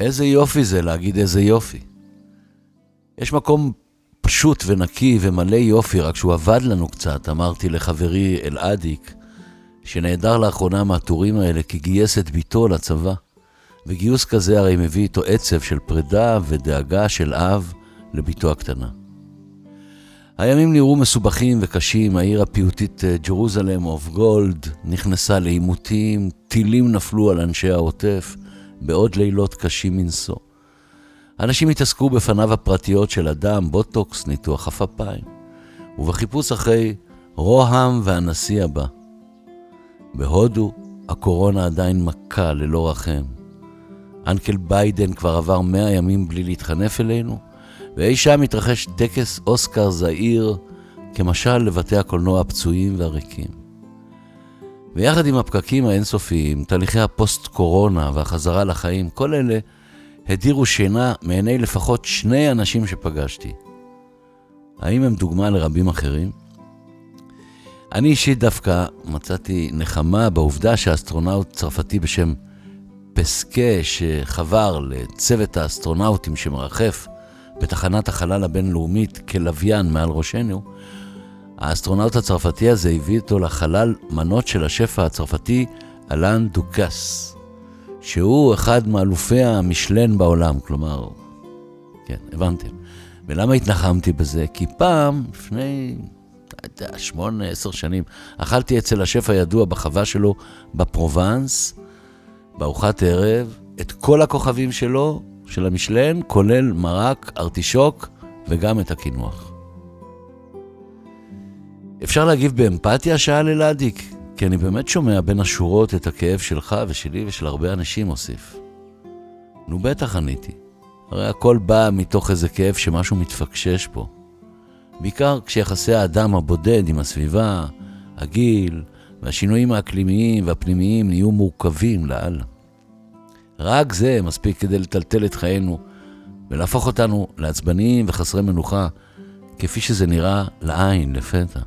איזה יופי זה להגיד איזה יופי. יש מקום פשוט ונקי ומלא יופי, רק שהוא אבד לנו קצת, אמרתי לחברי אלעדיק, שנעדר לאחרונה מהטורים האלה כי גייס את בתו לצבא. וגיוס כזה הרי מביא איתו עצב של פרידה ודאגה של אב לבתו הקטנה. הימים נראו מסובכים וקשים, העיר הפיוטית Jerusalem of Gold נכנסה לעימותים, טילים נפלו על אנשי העוטף, בעוד לילות קשים מנשוא. אנשים התעסקו בפניו הפרטיות של אדם, בוטוקס, ניתוח עפעפיים, ובחיפוש אחרי רוה"מ והנשיא הבא. בהודו הקורונה עדיין מכה ללא רחם. Uncle ביידן כבר עבר מאה ימים בלי להתחנף אלינו, ואי שם התרחש טקס אוסקר זעיר, כמשל לבתי הקולנוע הפצועים והריקים. ויחד עם הפקקים האינסופיים, תהליכי הפוסט-קורונה והחזרה לחיים, כל אלה הדירו שינה מעיני לפחות שני אנשים שפגשתי. האם הם דוגמה לרבים אחרים? אני אישית דווקא מצאתי נחמה בעובדה שאסטרונאוט צרפתי בשם פסקה, שחבר לצוות האסטרונאוטים שמרחף בתחנת החלל הבינלאומית כלוויין מעל ראשנו, האסטרונאוט הצרפתי הזה הביא איתו לחלל מנות של השף הצרפתי אלן דוקאס, שהוא אחד מאלופי המישלן בעולם, כלומר, כן, הבנתם. ולמה התנחמתי בזה? כי פעם, לפני, לא יודע, שמונה, עשר שנים, אכלתי אצל השף הידוע בחווה שלו בפרובנס, בארוחת ערב, את כל הכוכבים שלו, של המישלן, כולל מרק, ארטישוק וגם את הקינוח. אפשר להגיב באמפתיה, שאל אלעדיק, כי אני באמת שומע בין השורות את הכאב שלך ושלי ושל הרבה אנשים, הוסיף. נו בטח עניתי. הרי הכל בא מתוך איזה כאב שמשהו מתפקשש פה. בעיקר כשיחסי האדם הבודד עם הסביבה, הגיל והשינויים האקלימיים והפנימיים נהיו מורכבים לאללה. רק זה מספיק כדי לטלטל את חיינו ולהפוך אותנו לעצבניים וחסרי מנוחה, כפי שזה נראה לעין לפתע.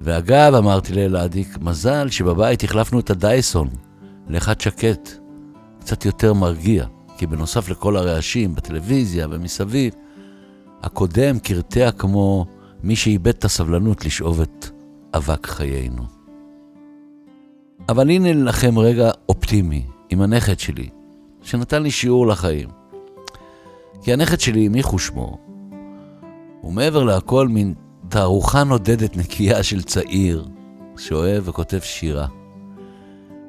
ואגב, אמרתי לאלעדיק, מזל שבבית החלפנו את הדייסון לאחד שקט, קצת יותר מרגיע, כי בנוסף לכל הרעשים בטלוויזיה ומסביב, הקודם קרטע כמו מי שאיבד את הסבלנות לשאוב את אבק חיינו. אבל הנה לכם רגע אופטימי עם הנכד שלי, שנתן לי שיעור לחיים. כי הנכד שלי, מיכו שמו, הוא מעבר להכל מין תערוכה נודדת נקייה של צעיר שאוהב וכותב שירה.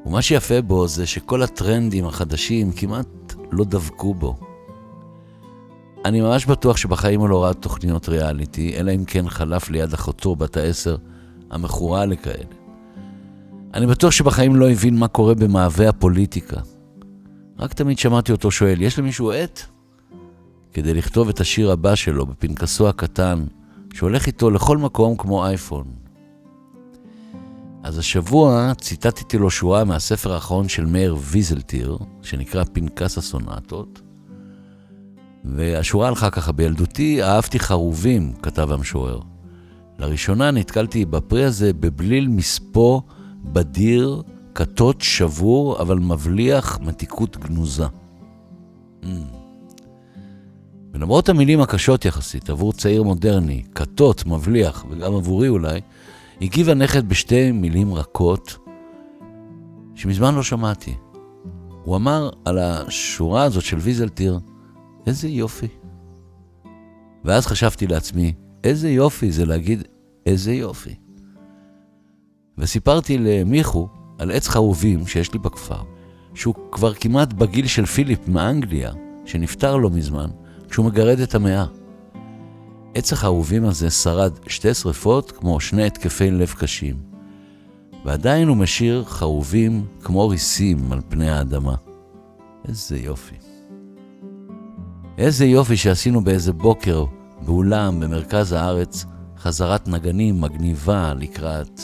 ומה שיפה בו זה שכל הטרנדים החדשים כמעט לא דבקו בו. אני ממש בטוח שבחיים הוא לא ראה תוכניות ריאליטי, אלא אם כן חלף ליד אחותו בת העשר המכורה לכאלה. אני בטוח שבחיים לא הבין מה קורה במעווה הפוליטיקה. רק תמיד שמעתי אותו שואל, יש למישהו עט? כדי לכתוב את השיר הבא שלו בפנקסו הקטן, שהולך איתו לכל מקום כמו אייפון. אז השבוע ציטטתי לו שורה מהספר האחרון של מאיר ויזלטיר, שנקרא פנקס הסונטות, והשורה הלכה ככה, בילדותי אהבתי חרובים, כתב המשורר. לראשונה נתקלתי בפרי הזה בבליל מספו בדיר, כתות שבור, אבל מבליח מתיקות גנוזה. Mm. ולמרות המילים הקשות יחסית עבור צעיר מודרני, כתות, מבליח, וגם עבורי אולי, הגיב הנכד בשתי מילים רכות שמזמן לא שמעתי. הוא אמר על השורה הזאת של ויזלטיר, איזה יופי. ואז חשבתי לעצמי, איזה יופי זה להגיד איזה יופי. וסיפרתי למיכו על עץ חרובים שיש לי בכפר, שהוא כבר כמעט בגיל של פיליפ מאנגליה, שנפטר לא מזמן, כשהוא מגרד את המאה. עץ החרובים הזה שרד שתי שרפות כמו שני התקפי לב קשים, ועדיין הוא משאיר חרובים כמו ריסים על פני האדמה. איזה יופי. איזה יופי שעשינו באיזה בוקר באולם במרכז הארץ חזרת נגנים מגניבה לקראת.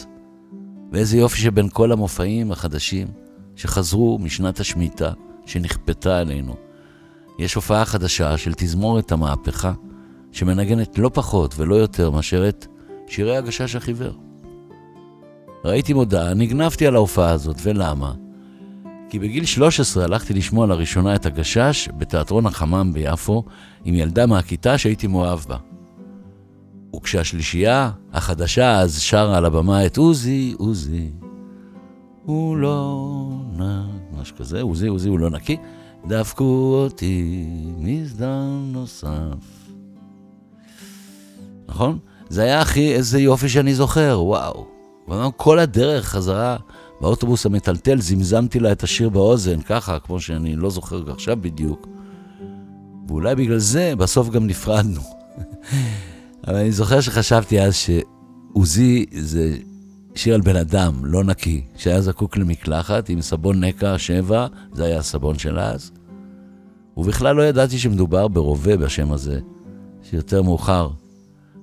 ואיזה יופי שבין כל המופעים החדשים שחזרו משנת השמיטה שנכפתה עלינו. יש הופעה חדשה של תזמורת המהפכה, שמנגנת לא פחות ולא יותר מאשר את שירי הגשש החיוור. ראיתי מודעה, נגנבתי על ההופעה הזאת, ולמה? כי בגיל 13 הלכתי לשמוע לראשונה את הגשש בתיאטרון החמם ביפו עם ילדה מהכיתה שהייתי מאוהב בה. וכשהשלישייה החדשה אז שרה על הבמה את עוזי, עוזי, הוא לא נ... משהו כזה, עוזי, עוזי, הוא לא נקי, דפקו אותי מזדן נוסף. נכון? זה היה הכי, איזה יופי שאני זוכר, וואו. וגם כל הדרך חזרה באוטובוס המטלטל, זמזמתי לה את השיר באוזן, ככה, כמו שאני לא זוכר עכשיו בדיוק. ואולי בגלל זה בסוף גם נפרדנו. אבל אני זוכר שחשבתי אז שעוזי זה שיר על בן אדם, לא נקי, שהיה זקוק למקלחת עם סבון נקע 7, זה היה הסבון של אז. ובכלל לא ידעתי שמדובר ברובה בשם הזה, שיותר מאוחר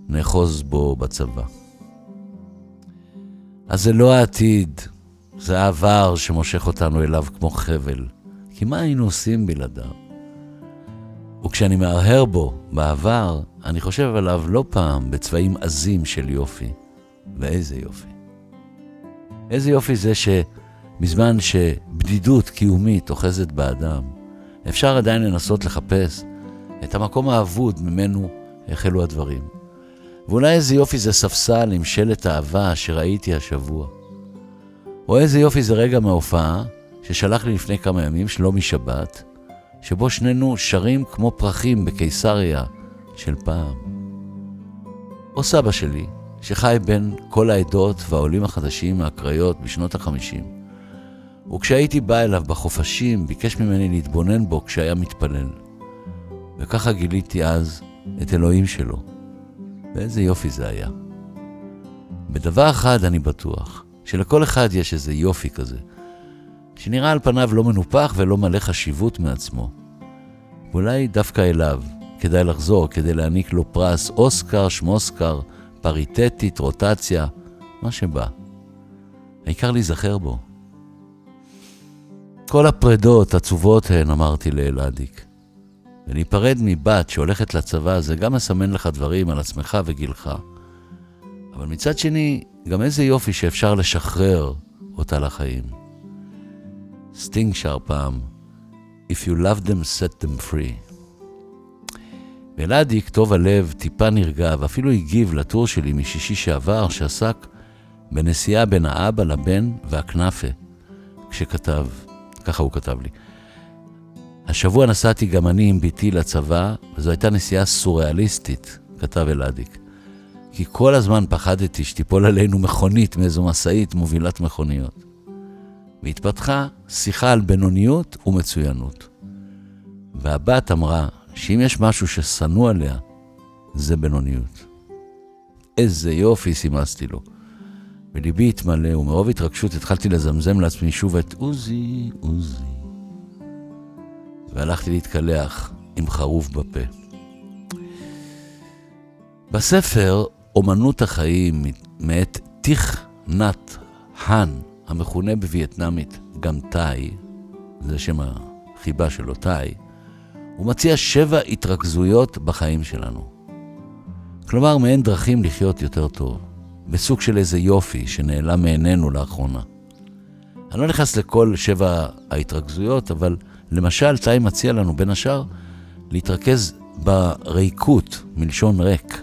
נאחוז בו בצבא. אז זה לא העתיד, זה העבר שמושך אותנו אליו כמו חבל. כי מה היינו עושים בלעדיו? וכשאני מהרהר בו, בעבר, אני חושב עליו לא פעם בצבעים עזים של יופי. ואיזה יופי. איזה יופי זה שבזמן שבדידות קיומית אוחזת באדם, אפשר עדיין לנסות לחפש את המקום האבוד ממנו החלו הדברים. ואולי איזה יופי זה ספסל עם שלט אהבה שראיתי השבוע. או איזה יופי זה רגע מההופעה ששלח לי לפני כמה ימים, שלומי שבת, שבו שנינו שרים כמו פרחים בקיסריה של פעם. או סבא שלי, שחי בין כל העדות והעולים החדשים מהקריות בשנות החמישים, וכשהייתי בא אליו בחופשים, ביקש ממני להתבונן בו כשהיה מתפלל. וככה גיליתי אז את אלוהים שלו. ואיזה יופי זה היה. בדבר אחד אני בטוח, שלכל אחד יש איזה יופי כזה, שנראה על פניו לא מנופח ולא מלא חשיבות מעצמו. ואולי דווקא אליו כדאי לחזור כדי להעניק לו פרס אוסקר, שמוסקר, פריטטית, רוטציה, מה שבא. העיקר להיזכר בו. כל הפרידות עצובות הן, אמרתי לאלעדיק. ולהיפרד מבת שהולכת לצבא זה גם מסמן לך דברים על עצמך וגילך. אבל מצד שני, גם איזה יופי שאפשר לשחרר אותה לחיים. סטינג שר פעם, If you love them, set them free. ואלעדיק, טוב הלב, טיפה נרגע, ואפילו הגיב לטור שלי משישי שעבר, שעסק בנסיעה בין האבא לבן והכנאפה, כשכתב, ככה הוא כתב לי. השבוע נסעתי גם אני עם בתי לצבא, וזו הייתה נסיעה סוריאליסטית, כתב אלעדיק. כי כל הזמן פחדתי שתיפול עלינו מכונית מאיזו משאית מובילת מכוניות. והתפתחה שיחה על בינוניות ומצוינות. והבת אמרה שאם יש משהו ששנוא עליה, זה בינוניות. איזה יופי סימסתי לו. וליבי התמלא, ומרוב התרגשות התחלתי לזמזם לעצמי שוב את עוזי, עוזי. והלכתי להתקלח עם חרוב בפה. בספר אומנות החיים מאת טיך נת האן, המכונה בווייטנאמית גם טאי, זה שם החיבה שלו טאי, הוא מציע שבע התרכזויות בחיים שלנו. כלומר, מעין דרכים לחיות יותר טוב, בסוג של איזה יופי שנעלם מעינינו לאחרונה. אני לא נכנס לכל שבע ההתרכזויות, אבל למשל, צאי מציע לנו, בין השאר, להתרכז בריקות, מלשון ריק.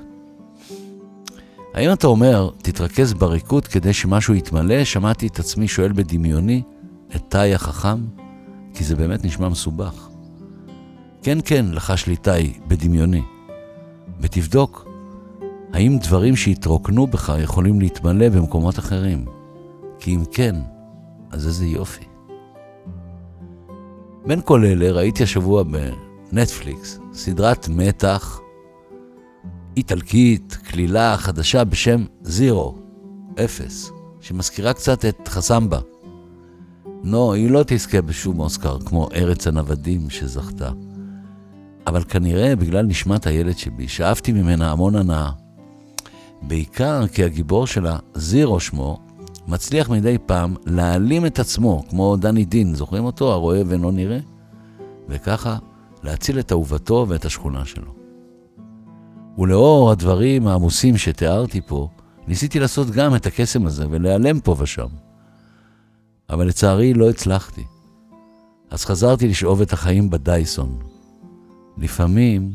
האם אתה אומר, תתרכז בריקות כדי שמשהו יתמלא? שמעתי את עצמי שואל בדמיוני את תאי החכם, כי זה באמת נשמע מסובך. כן, כן, לחש לי תאי, בדמיוני. ותבדוק, האם דברים שהתרוקנו בך יכולים להתמלא במקומות אחרים? כי אם כן, אז איזה יופי. בין כל אלה ראיתי השבוע בנטפליקס סדרת מתח איטלקית, כלילה חדשה בשם זירו, אפס, שמזכירה קצת את חסמבה. נו, היא לא תזכה בשום אוסקר כמו ארץ הנוודים שזכתה. אבל כנראה בגלל נשמת הילד שבי, שאבתי ממנה המון הנאה. בעיקר כי הגיבור שלה, זירו שמו, מצליח מדי פעם להעלים את עצמו, כמו דני דין, זוכרים אותו? הרואה ואינו נראה? וככה להציל את אהובתו ואת השכונה שלו. ולאור הדברים העמוסים שתיארתי פה, ניסיתי לעשות גם את הקסם הזה ולהיעלם פה ושם. אבל לצערי לא הצלחתי. אז חזרתי לשאוב את החיים בדייסון. לפעמים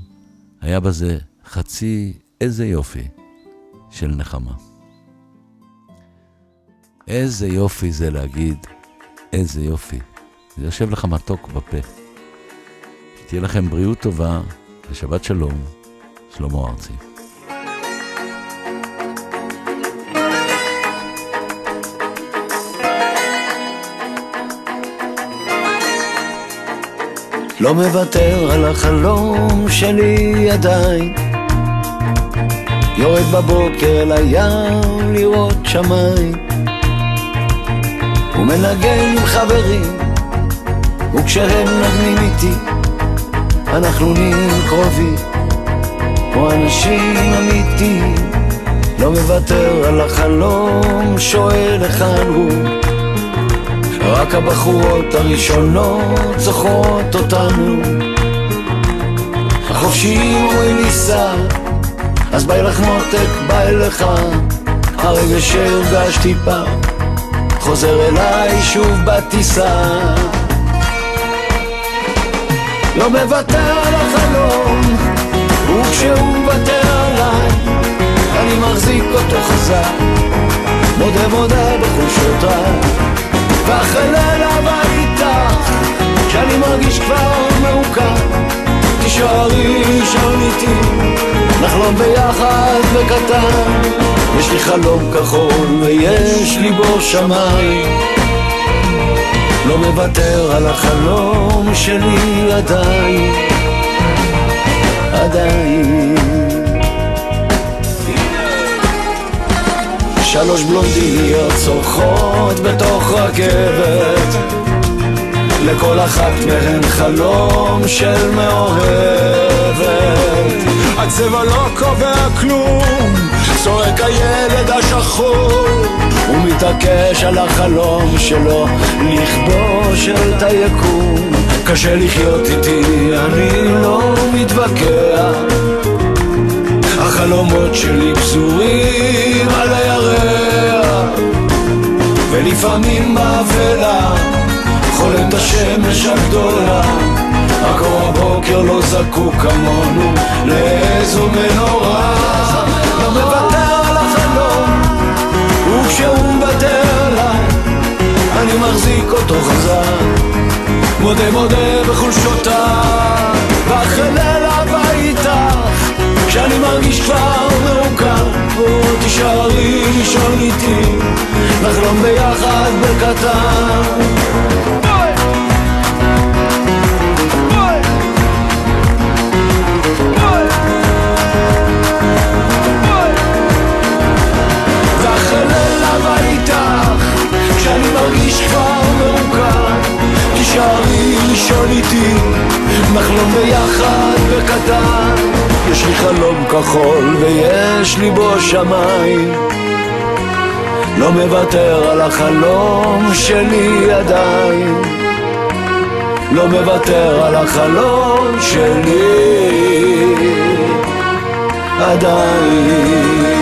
היה בזה חצי איזה יופי של נחמה. איזה יופי זה להגיד, איזה יופי. זה יושב לך מתוק בפה. שתהיה לכם בריאות טובה ושבת שלום, שלמה ארצי. לא מוותר על החלום שלי עדיין. יורד בבוקר אל הים לראות שמיים. ומנגן עם חברים וכשהם נגנים איתי אנחנו נהיים קרובים כמו אנשים אמיתיים. לא מוותר על החלום, שואל היכן הוא רק הבחורות הראשונות זוכרות אותנו. החופשיים אומרים לי סע אז בא לך מותק, בא אליך. הרגש שהרגשתי פעם חוזר אליי שוב בטיסה. לא מוותר על החלום וכשהוא מוותר עליי אני מחזיק אותו חזק. מודה מודה בחולשותיי ואחרי לילה איתך כשאני מרגיש כבר מעוקר. תישארי שם איתי נחלום ביחד בקטן. יש לי חלום כחול ויש לי בו שמיים. לא מוותר על החלום שלי עדיין עדיין שלוש בלונדיניות צורחות בתוך רכבת. לכל אחת מהן חלום של מאוהבת. הצבע לא קובע כלום צועק הילד השחור. הוא מתעקש על החלום שלו לכבוש את היקום. קשה לחיות איתי, אני לא מתווכח החלומות שלי פזורים על הירח. ולפעמים באפלה חולם את השמש הגדולה. רק אור הבוקר לא זקוק כמונו לאיזו מנורה. לא מוותר על החלום וכשהוא מוותר עליי אני מחזיק אותו חזק. מודה מודה בחולשותיי ואחרי לילה איתך כשאני מרגיש כבר מעוקר תישארי לישון איתי נחלום ביחד בקטן. תישארי לישון איתי נחלום ביחד בקטן יש לי חלום כחול ויש לי בו שמיים. לא מוותר על החלום שלי עדיין. לא מוותר על החלום שלי עדיין